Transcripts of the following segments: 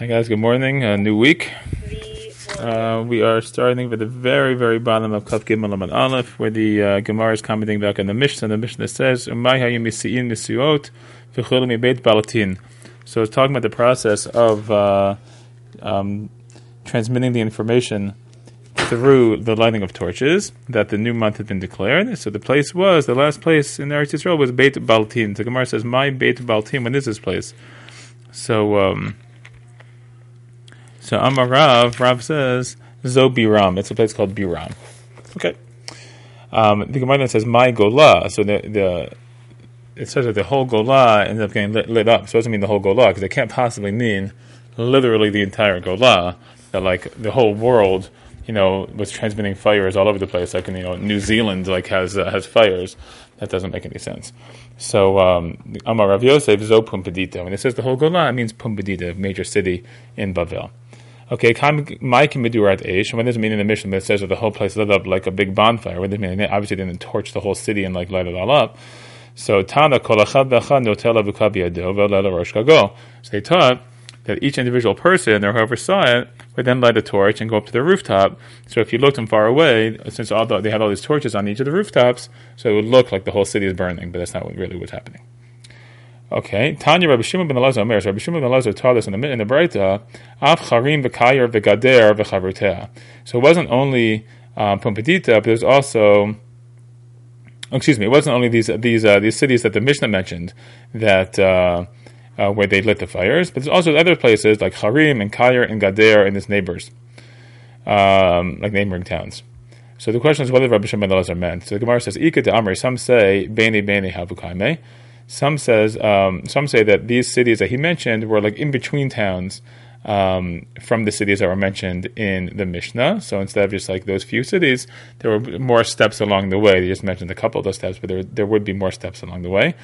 Hi guys, good morning. A new week. Uh, we are starting with the very, very bottom of Kaf Gimel Amad Aleph, where the uh, Gemara is commenting back on the Mishnah. The Mishnah says, "Umay hayim misiin misuot v'chulim beit balatin." So it's talking about the process of uh, um, transmitting the information through the lighting of torches that the new month had been declared. So the place was the last place in Eretz Yisrael was Beit Baltin. The Gemara says, "My Beit Baltin." When is this place? So. Um, so Amar Rav, Rav says, Zo Biram. It's a place called Biram. Okay. Um, the Gemara says, My Gola. So the, the it says that the whole Gola ends up getting lit, lit up. So it doesn't mean the whole Gola, because it can't possibly mean literally the entire Gola, that like the whole world, you know, was transmitting fires all over the place. Like you know, New Zealand, like has, uh, has fires. That doesn't make any sense. So, um, Amar Rav Yosef, Zo Pumbedita. When it says the whole Gola, it means Pumbedita, major city in Bavel. Okay, my kamidurat eish. What does it mean in the Mishnah that says that the whole place lit up like a big bonfire? What does it mean? Obviously, they didn't torch the whole city and like light it all up. So Tana kolachad notela rosh. So they taught that each individual person or whoever saw it would then light a torch and go up to the rooftop. So if you looked from far away, since all the, they had all these torches on each of the rooftops, so it would look like the whole city is burning, but that's not really what's happening. Okay, Tanya Rabbi Shimon ben Elazar Omer. Rabbi Shimon ben Elazar taught us in the in the Breita, Av Charim v'Kayer v'Gader v'Chavrutea. So it wasn't only um, Pumbedita, but there's also oh, excuse me, it wasn't only these these uh, these cities that the Mishnah mentioned that uh, uh, where they lit the fires, but there's also other places like Harim and Kayer and Gader and its neighbors, um, like neighboring towns. So the question is whether Rabbi Shimon ben Elazar meant. So the Gemara says, "Ika de Amri." Some say, "Bene bene havukaime." Some says um, some say that these cities that he mentioned were like in between towns um, from the cities that were mentioned in the Mishnah. So instead of just like those few cities, there were more steps along the way. They just mentioned a couple of those steps, but there, there would be more steps along the way.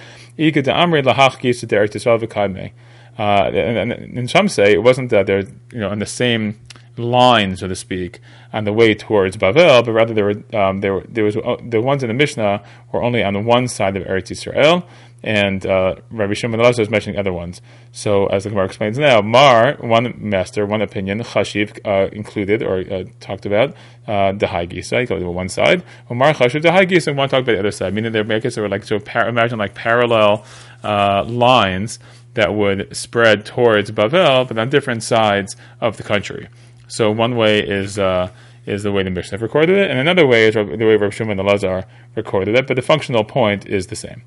Uh, and, and, and, some say it wasn't that they're you know on the same line, so to speak, on the way towards Bavel, but rather there were um, there were there was uh, the ones in the Mishnah were only on the one side of Eretz Yisrael, and uh, Rabbi Shimon Elazar is mentioning other ones. So, as the Gemara explains now, Mar, one master, one opinion, Chashiv uh, included or uh, talked about uh, the high gisa, go to one side. Mar Chashiv the high gisa, and one talked about the other side. Meaning, guess there were like so par- imagine like parallel uh, lines that would spread towards Bavel, but on different sides of the country. So, one way is. Uh, is the way the Mishnah recorded it, and another way is the way Rabbi Shimon Elazar recorded it, but the functional point is the same.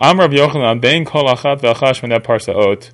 Am Rav Yochanan kol achat v'achash parsaot.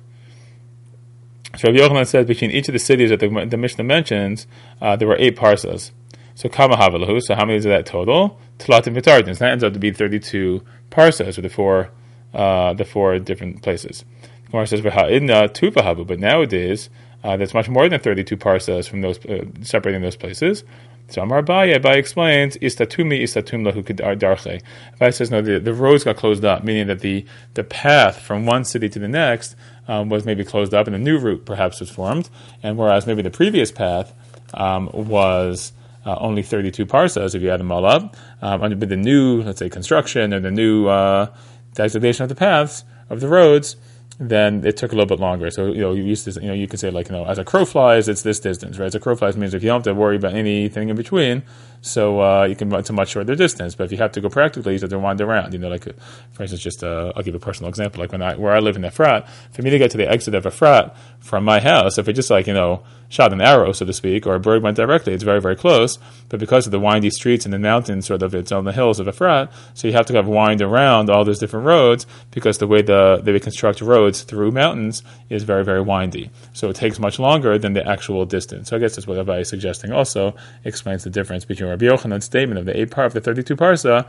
So Rav Yochanan says between each of the cities that the, the Mishnah mentions, uh, there were eight parsas. So kama. So how many is that total? Tlatim v'tardins. That ends up to be thirty-two parsas, or the four, uh, the four different places. The Gemara says v'ha'idna tuvahavu. But nowadays, uh, that's much more than thirty-two parsas from those uh, separating those places. So Amar Abaye, Abaye explains, Istatumi istatum lahu darche. Abaye says, no, the, the roads got closed up, meaning that the, the path from one city to the next um, was maybe closed up and a new route perhaps was formed. And whereas maybe the previous path um, was uh, only 32 parsas if you add them all up, um, under the new, let's say, construction or the new uh, designation of the paths, of the roads, then it took a little bit longer. So you know, you used to you know you can say like you know as a crow flies, it's this distance, right? As a crow flies means if you don't have to worry about anything in between, so uh, you can it's a much shorter distance. But if you have to go practically, you have to wander around. You know, like for instance, just uh, I'll give a personal example. Like when I where I live in Efrat, for me to get to the exit of Efrat from my house, if I just like you know shot an arrow, so to speak, or a bird went directly, it's very very close. But because of the windy streets and the mountains, sort of it's on the hills of Efrat, so you have to kind of wind around all those different roads because the way the they construct roads through mountains is very very windy. So it takes much longer than the actual distance. So I guess that's what is suggesting. Also explains the difference between Rabbi Yochanan's statement of the eight part of the thirty-two parsa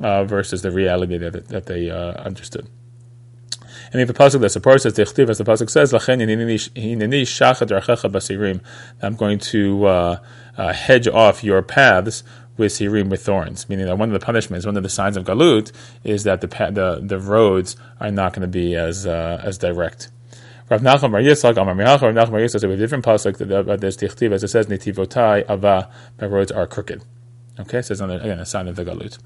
uh, versus the reality that, that they uh, understood. And if the pasuk that supports us, as the pasuk says, basirim." I'm going to uh, uh, hedge off your paths with sirim with thorns, meaning that one of the punishments, one of the signs of galut, is that the the, the roads are not going to be as uh, as direct. Rav Nachum Bar Yitzchak Amar Rav Nachum Bar Yitzchak, a different pasuk about this tichtiv as it says nitivotai ava, my roads are crooked. Okay, so it's again a sign of the galut.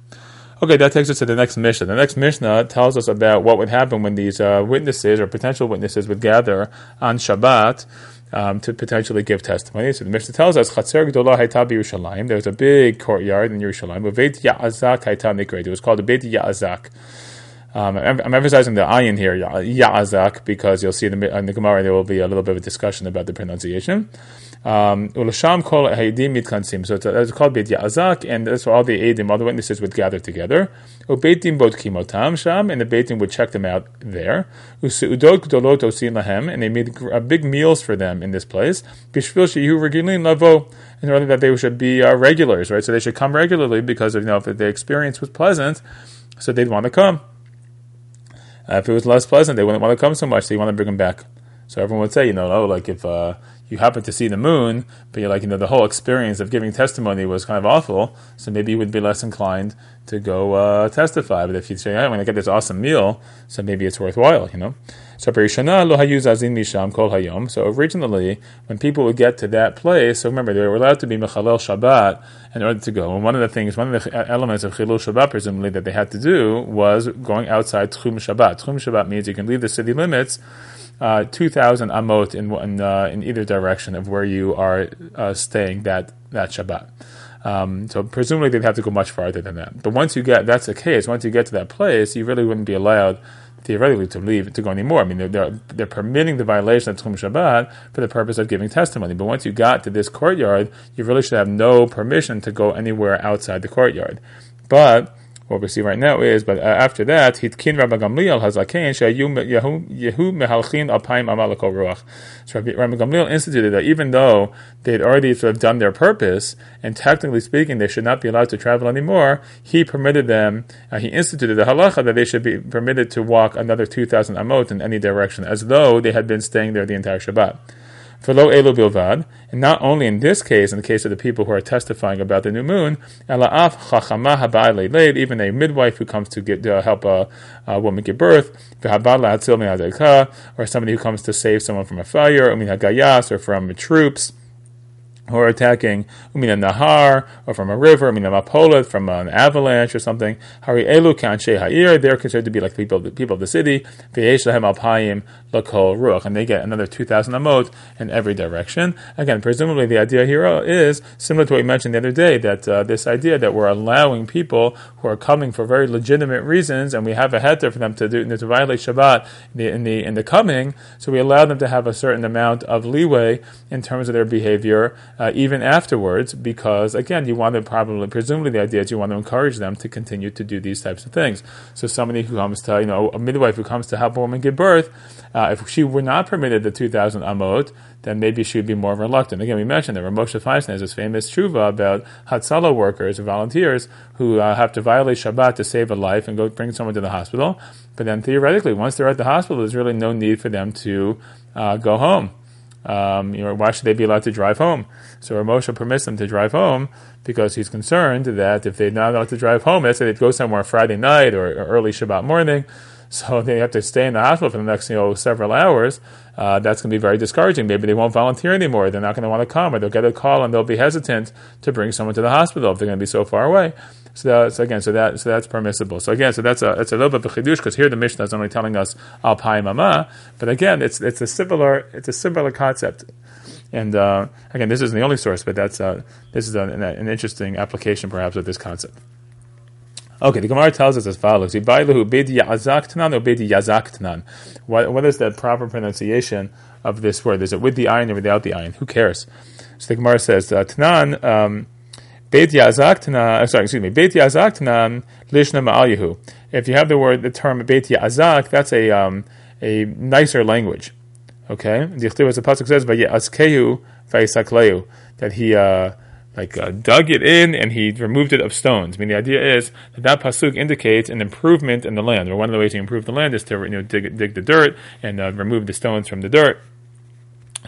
Okay, that takes us to the next Mishnah. The next Mishnah tells us about what would happen when these uh, witnesses or potential witnesses would gather on Shabbat um, to potentially give testimony. So the Mishnah tells us, Chatzer Gdolah Haita. There was a big courtyard in Yerushalayim. It was called the Beit Ya'azak. Um, I'm, emphasizing the ayin here, Ya'azak, because you'll see in the, in the Gemara there will be a little bit of a discussion about the pronunciation. Um. So it's, it's called Beit Ya'azak, and that's where all the Eidim, all the witnesses would gather together. And the Beit Din would check them out there. And they made uh, big meals for them in this place. In order that they should be uh, regulars, right? So they should come regularly because of, you know, if the experience was pleasant, so they'd want to come. Uh, if it was less pleasant, they wouldn't want to come so much, so you want to bring them back. So everyone would say, you know, like if uh, you happen to see the moon, but you're like, you know, the whole experience of giving testimony was kind of awful, so maybe you would be less inclined to go uh, testify. But if you say, hey, I'm going to get this awesome meal, so maybe it's worthwhile, you know. So originally, when people would get to that place, so remember they were allowed to be mechalel Shabbat in order to go. And one of the things, one of the elements of chilul Shabbat, presumably that they had to do was going outside tchum Shabbat. Tchum Shabbat means you can leave the city limits uh, 2,000 amot in in, uh, in, either direction of where you are uh, staying that that Shabbat. Um, so presumably they'd have to go much farther than that. But once you get that's the case, once you get to that place, you really wouldn't be allowed theoretically to leave to go anymore. I mean, they're, they're, they're permitting the violation of Tchum Shabbat for the purpose of giving testimony. But once you got to this courtyard, you really should have no permission to go anywhere outside the courtyard. But what we see right now is, but uh, after that, hitkin Rabbi Gamliel hazaken yehu mehalchin alpaim amalako ruach. So Rabbi Gamliel instituted that even though they had already sort of done their purpose, and technically speaking, they should not be allowed to travel anymore, he permitted them, uh, he instituted the halacha that they should be permitted to walk another 2,000 amot in any direction, as though they had been staying there the entire Shabbat. Velo elu bilvad, and not only in this case, in the case of the people who are testifying about the new moon, chachama even a midwife who comes to get uh, help a, a, woman give birth, or somebody who comes to save someone from a fire, or from troops who are attacking Umina Nahar, or from a river, Umina Mapolet, from an avalanche or something. Hari Elu Ha'ir, they're considered to be like people, the people of the city. Alpayim Lakol Ruach, and they get another 2,000 amot in every direction. Again, presumably the idea here is similar to what we mentioned the other day, that uh, this idea that we're allowing people who are coming for very legitimate reasons, and we have a heter for them to do to violate Shabbat in the, in the, in the coming, so we allow them to have a certain amount of leeway in terms of their behavior uh, even afterwards, because again, you want to probably, presumably, the idea is you want to encourage them to continue to do these types of things. So somebody who comes to, you know, a midwife who comes to help a woman give birth, uh, if she were not permitted the 2,000 amot, then maybe she would be more reluctant. Again, we mentioned that Moshe Feinstein has this famous tshuva about Hatzalah workers or volunteers who uh, have to violate Shabbat to save a life and go bring someone to the hospital. But then theoretically, once they're at the hospital, there's really no need for them to uh, go home. Um, you know, why should they be allowed to drive home? So Moshe permits them to drive home because he's concerned that if they're not allowed to drive home, let's say they'd go somewhere Friday night or, or early Shabbat morning, so they have to stay in the hospital for the next you know several hours. Uh, that's going to be very discouraging. Maybe they won't volunteer anymore. They're not going to want to come, or they'll get a call and they'll be hesitant to bring someone to the hospital if they're going to be so far away. So, that, so again, so that so that's permissible. So again, so that's a it's a little bit of a chidush because here the Mishnah is only telling us al pai mama, but again, it's it's a similar it's a similar concept. And uh, again, this isn't the only source, but that's uh, this is an, an interesting application perhaps of this concept. Okay, the Gemara tells us as follows: What what is the proper pronunciation of this word? Is it with the ayin or without the ayin? Who cares? So the Gemara says uh, Tanan. Um, Beit uh, sorry, excuse me, Beit Yazak Tanan Lishna Ma'al If you have the word, the term Beit Yazak, that's a um, a nicer language. Okay, the as the pasuk says, "Vayaskehu vayisakleu," that he uh, like uh, dug it in and he removed it of stones. I mean, the idea is that that pasuk indicates an improvement in the land. Or one of the ways to improve the land is to you know dig, dig the dirt and uh, remove the stones from the dirt.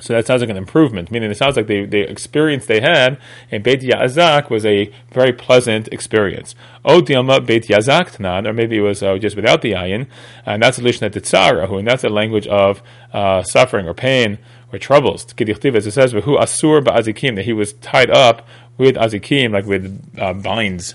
So that sounds like an improvement, meaning it sounds like the, the experience they had in Beit Yazak was a very pleasant experience. O Beit Yazak Tanan, or maybe it was uh, just without the ayin, and that's a lishna tzarahu, and that's a language of uh, suffering or pain or troubles. As it says, who asur ba'azikim, that he was tied up with azikim, like with uh, binds.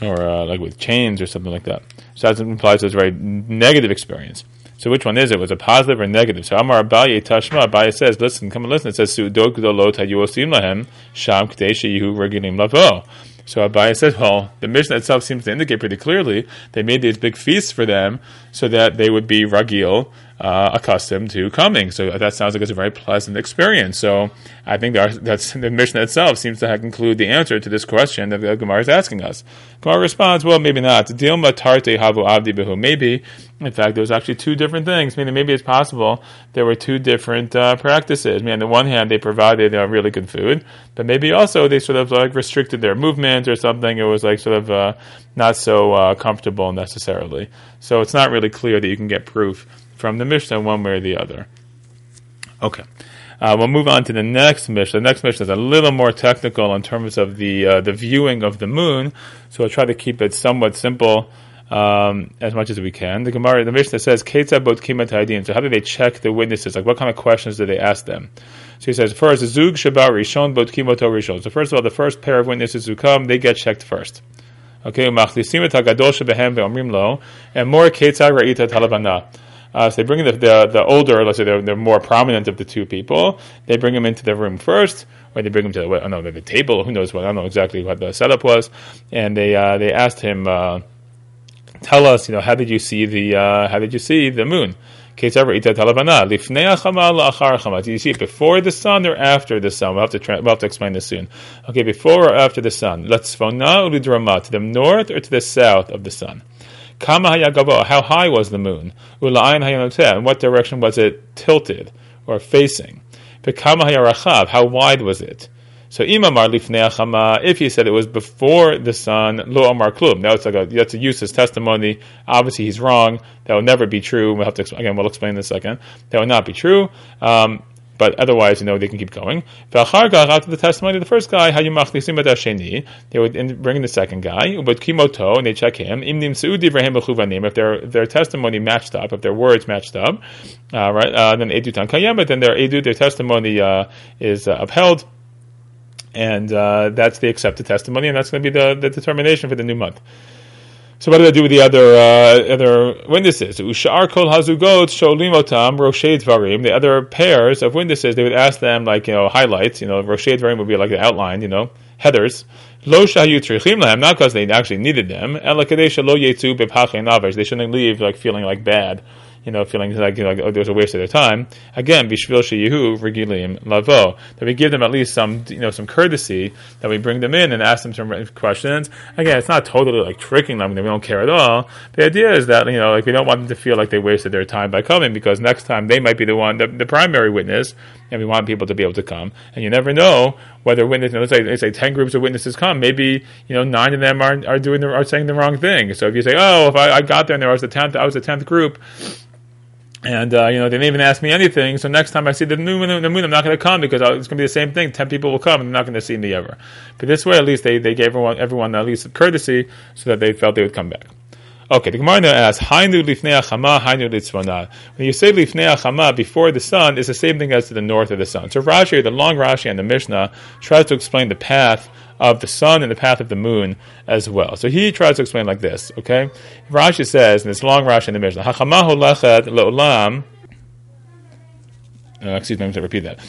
or uh, like with chains or something like that. So that implies it's a very negative experience. So which one is it? Was it positive or negative? So Amar Abaye Tashma Abaye says, listen, come and listen. It says Hayuosim Lahem Sham Kdei Regilim Lavo. So Abaye says, well, the Mishnah itself seems to indicate pretty clearly they made these big feasts for them so that they would be ragil, uh, accustomed to coming. So that sounds like it's a very pleasant experience. So I think that's the Mishnah itself seems to conclude the answer to this question that the Gemara is asking us. Gemara responds, well, maybe not. Dilma tarte havu avdi behu. Maybe, in fact, there was actually two different things. Meaning, maybe it's possible there were two different uh, practices. I mean, on the one hand, they provided uh, really good food, but maybe also they sort of like restricted their movement or something. It was like sort of uh, not so uh, comfortable necessarily. So it's not really clear that you can get proof from the Mishnah one way or the other. Okay. Uh, we'll move on to the next Mishnah. The next Mishnah is a little more technical in terms of the uh, the viewing of the moon, so we'll try to keep it somewhat simple um, as much as we can. The Gemara, the Mishnah says, "Ketza bot kimat So how do they check the witnesses? Like what kind of questions do they ask them? So he says, first, zug shabar rishon bot kimoto rishon. So first of all, the first pair of witnesses who come, they get checked first. Okay, umachlisim et hagadol shebehem ve'omrim lo, and more ketza ra'ita talabana. Uh, so they bring the, the, the older, let's say they're, they're more prominent of the two people. They bring him into the room first, or they bring him to the, I don't know, the table. Who knows what? I don't know exactly what the setup was. And they uh, they asked him, uh, tell us, you know, how did you see the uh, how did you see the moon? You see it before the sun or after the sun? We'll have to, tra- we'll have to explain this soon. Okay, before or after the sun? Let's to the north or to the south of the sun? Kama hayagavo, how high was the moon? Ula'ayin hayanoteh, in what direction was it tilted or facing? Kama hayarachav, how wide was it? So imamar lifnei if he said it was before the sun, lo amar klum. Now it's like a, that's a useless testimony. Obviously he's wrong. That will never be true. We'll have to again. We'll explain in a second. That will not be true. Um, but otherwise, you know, they can keep going. After the testimony of the first guy, they would bring in the second guy, but kimoto, and they check him. If their their testimony matched up, if their words matched up, uh, right, uh, then edutan kayemet, then their edu, their testimony uh, is uh, upheld. And uh, that's the accepted testimony, and that's going to be the, the determination for the new month. So what do they do with the other uh, other witnesses? Ushar kol hazugot sholimotam roshed dvarim. The other pairs of witnesses, they would ask them like you know highlights. You know, roshed dvarim would be like the outline. You know, headers. Lo shayu lahem, not because they actually needed them. Lo bepachin They shouldn't leave like feeling like bad you know, feeling like, you know, like oh, there's a waste of their time. Again, bishvil sheyihu regilim lavo. That we give them at least some, you know, some courtesy. That we bring them in and ask them some questions. Again, it's not totally like tricking them. We don't care at all. The idea is that you know, like we don't want them to feel like they wasted their time by coming because next time they might be the one, the, the primary witness, and we want people to be able to come. And you never know whether witnesses. You know, let's say let's say ten groups of witnesses come. Maybe you know nine of them are are doing the, are saying the wrong thing. So if you say, oh, if I, I got there and there was the tenth, I was the tenth group and uh, you know, they didn't even ask me anything. So next time I see the moon, the moon I'm not going to come because it's going to be the same thing. Ten people will come, and they're not going to see me ever. But this way, at least they, they gave everyone everyone at least courtesy, so that they felt they would come back. Okay, the Gemara asks, Hainu lifnei achama, hainu litzvona. When you say lifnei achama, before the sun, it's the same thing as to the north of the sun. So Rashi, the long Rashi and the Mishnah, tries to explain the path of the sun and the path of the moon as well. So he tries to explain like this, okay? Rashi says, in this long Rashi in the Mishnah, Hachamahu lechet le'olam, uh, excuse me, I'm going to repeat that.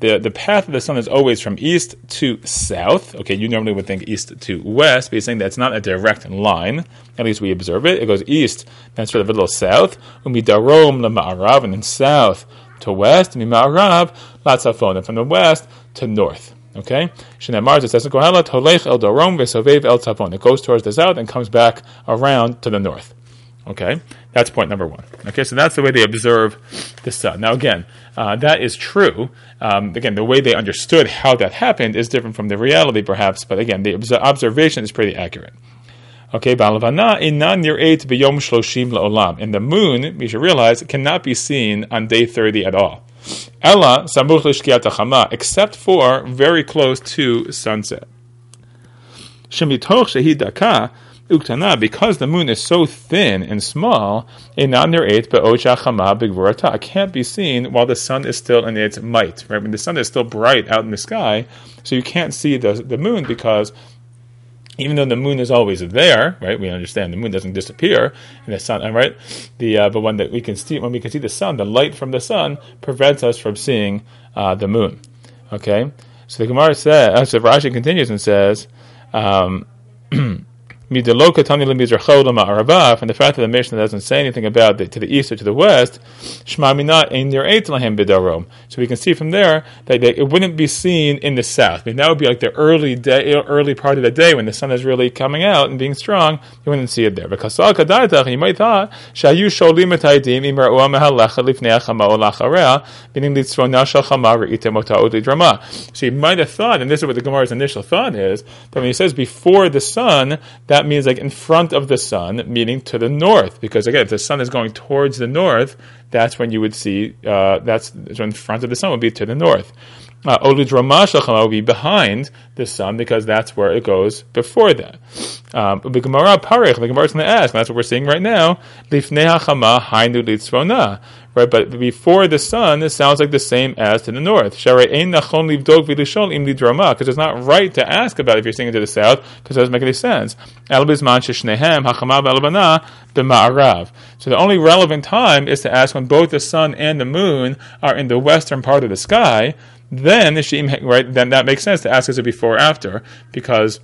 The, the path of the sun is always from east to south. Okay, you normally would think east to west, but he's saying that's not a direct line. At least we observe it. It goes east, then sort of a little south. Umidarom ma'arav, and then south to west. Mima'arav latzafon, and from the west to north. Okay, Shneimar it says El Darom Vesovev El Tzavon. It goes towards the south and comes back around to the north. Okay, that's point number one. Okay, so that's the way they observe the sun. Now, again, uh, that is true. Um, again, the way they understood how that happened is different from the reality, perhaps, but again, the observation is pretty accurate. Okay, Balavana inan nir'et b'yom shloshim la'olam. And the moon, we should realize, cannot be seen on day 30 at all. Ella samuch l'shkiat except for very close to sunset. Shemitoch shehid daka, Uktana, because the moon is so thin and small, it can't be seen while the sun is still in its might. Right when the sun is still bright out in the sky, so you can't see the the moon because even though the moon is always there, right? We understand the moon doesn't disappear, and the sun, right? The uh, but when the, we can see when we can see the sun, the light from the sun prevents us from seeing uh, the moon. Okay, so the Gemara says, uh, so Rashi continues and says. Um, and the fact that the Mishnah doesn't say anything about the, to the east or to the west, so we can see from there that it wouldn't be seen in the south. I mean, that would be like the early day, early part of the day when the sun is really coming out and being strong. You wouldn't see it there. Because you might thought meaning So you might have thought, and this is what the Gemara's initial thought is, that when he says before the sun, that that means like in front of the sun, meaning to the north. Because again, if the sun is going towards the north, that's when you would see, uh, that's when front of the sun would be to the north. Uh, will be behind the sun because that's where it goes before that. Um, the Gemara is going to ask, and that's what we're seeing right now. Hainu right? But before the sun, it sounds like the same as to the north. Because it's not right to ask about if you're singing to the south, because it doesn't make any sense. So the only relevant time is to ask when both the sun and the moon are in the western part of the sky. Then, the right, then that makes sense to ask is it before or after, because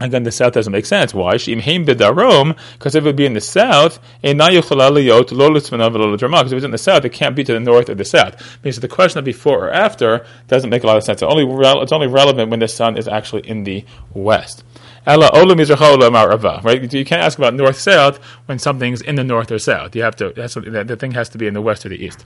Again, the south doesn't make sense. Why? Because if it would be in the south, because if it's in the south, it can't be to the north or the south. Means the question of before or after doesn't make a lot of sense. It's only, it's only relevant when the sun is actually in the west. Right? You can't ask about north south when something's in the north or south. You have to. That's the thing has to be in the west or the east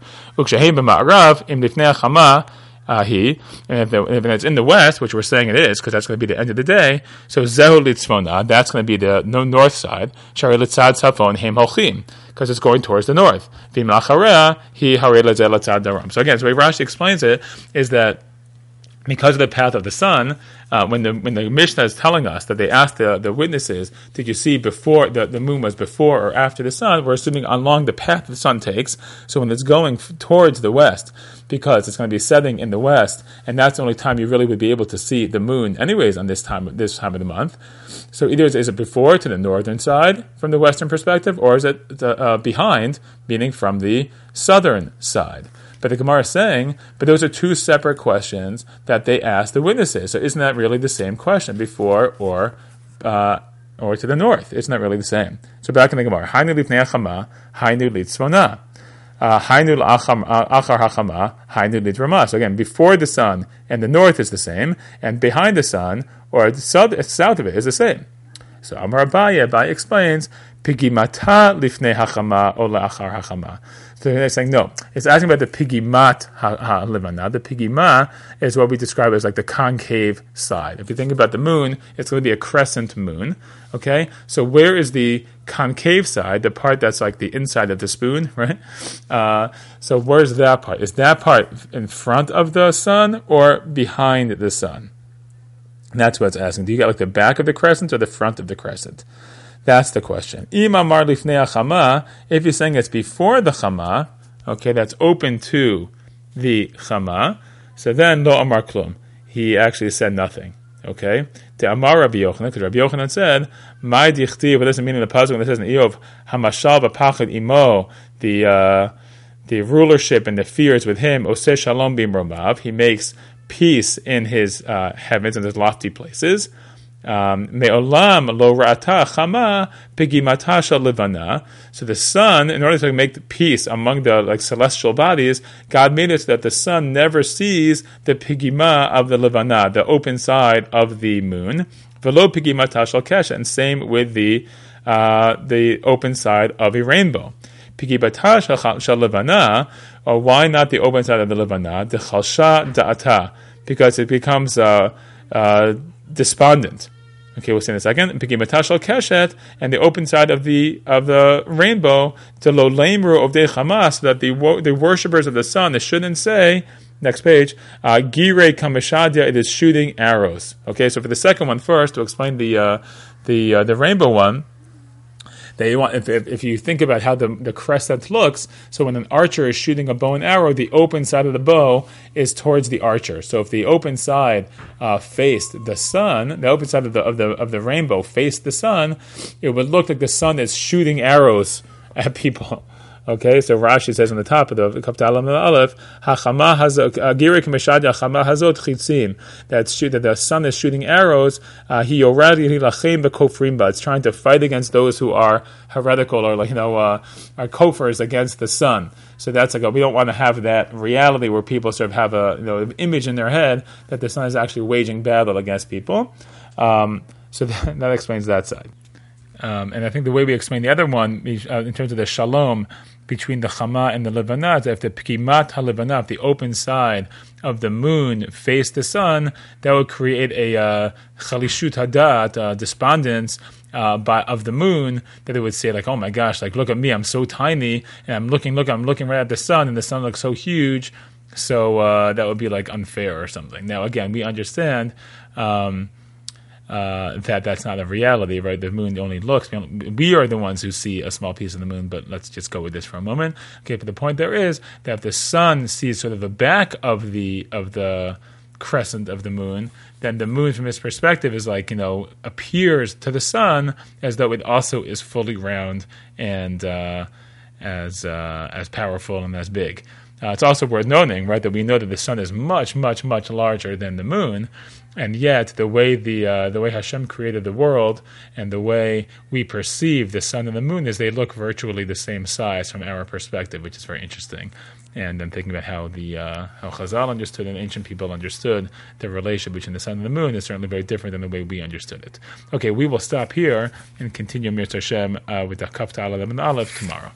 uh, he, and if, the, if, it's in the west, which we're saying it is, because that's going to be the end of the day, so zehu litzvona, that's going to be the north side, shari litzad safon heim holchim, because it's going towards the north. V'imacharea, he hare litzad daram. So again, so the way Rashi explains it is that because of the path of the sun, uh, when the when the Mishnah is telling us that they asked the, the witnesses, did you see before the, the moon was before or after the sun? We're assuming along the path the sun takes. So when it's going f- towards the west, because it's going to be setting in the west, and that's the only time you really would be able to see the moon, anyways, on this time this time of the month. So either is it before to the northern side from the western perspective, or is it uh, behind, meaning from the southern side? But the Gemara is saying, but those are two separate questions that they asked the witnesses. So isn't that really the same question, before or uh, or to the north? Isn't that really the same? So back in the Gemara, Hainu lifnei achama, Hainu litzvona. Uh, Hainu achar. So again, before the sun and the north is the same, and behind the sun or south, south of it is the same. So Amar Abaye, explains, Pigimata or achar. So they're saying no. It's asking about the pigimat ha-livana. The pigima is what we describe as like the concave side. If you think about the moon, it's going to be a crescent moon. Okay, so where is the concave side? The part that's like the inside of the spoon, right? Uh, so where's that part? Is that part in front of the sun or behind the sun? And that's what it's asking. Do you get like the back of the crescent or the front of the crescent? That's the question. If you're saying it's before the chama, okay, that's open to the chama, so then lo amar klum. He actually said nothing. Okay, the Amar Rabbi Yochanan, because Rabbi Yochanan said, "My dichti." What does it mean in the when it says in Iyov, "Hamashal v'pachad imo," the uh, the rulership and the fears with him. Oseh shalom bim romav. He makes peace in his uh, heavens and his lofty places. Um, Me'olam lo ra'ata chama pigimatasha livana. So the sun, in order to make peace among the like celestial bodies, God made it so that the sun never sees the pigima of the livana, the open side of the moon. Velo pigimatasha kesha, and same with the uh, the open side of a rainbow. Pigimatasha levana, or why not the open side of the livana? The chalsha da'ata, because it becomes uh, uh, despondent. Okay, we'll see in a second. Pigimatashal keshet and the open side of the of the rainbow to lo of de Hamas, so that the the worshippers of the sun they shouldn't say. Next page, uh, gire kameshadia, it is shooting arrows. Okay, so for the second one first, to explain the uh, the uh, the rainbow one. They want if, if, if, you think about how the, the crescent looks, so when an archer is shooting a bow and arrow, the open side of the bow is towards the archer. So if the open side uh, faced the sun, the open side of the, of the of the rainbow faced the sun, it would look like the sun is shooting arrows at people. Okay, so Rashi says on the top of the Kaptalam Aleph, Hachama Agirik Meshad Hachama Hazot Chitzim. That's that the sun is shooting arrows. Uh, he already lachem bekofrimba. It's trying to fight against those who are heretical or like you know uh, are kofers against the sun. So that's like a, we don't want to have that reality where people sort of have a you know image in their head that the sun is actually waging battle against people. Um, so that, that explains that side. Um, and I think the way we explain the other one, uh, in terms of the shalom between the chama and the levanah, if the pkimat halevana, the open side of the moon faced the sun, that would create a uh, chalishut hadat, uh, despondence uh, by, of the moon, that they would say like, oh my gosh, like look at me, I'm so tiny, and I'm looking, look, I'm looking right at the sun, and the sun looks so huge. So uh, that would be like unfair or something. Now again, we understand. Um, uh, that that's not a reality, right? The moon only looks. We are the ones who see a small piece of the moon, but let's just go with this for a moment. Okay, but the point there is that the sun sees sort of the back of the of the crescent of the moon, then the moon, from its perspective, is like you know appears to the sun as though it also is fully round and uh, as uh, as powerful and as big. Uh, it's also worth noting, right, that we know that the sun is much, much, much larger than the moon, and yet the way the uh, the way Hashem created the world and the way we perceive the sun and the moon is they look virtually the same size from our perspective, which is very interesting. And then thinking about how the uh, how Chazal understood and ancient people understood the relationship between the sun and the moon is certainly very different than the way we understood it. Okay, we will stop here and continue Mir Hashem uh, with the Kafta Aleph tomorrow.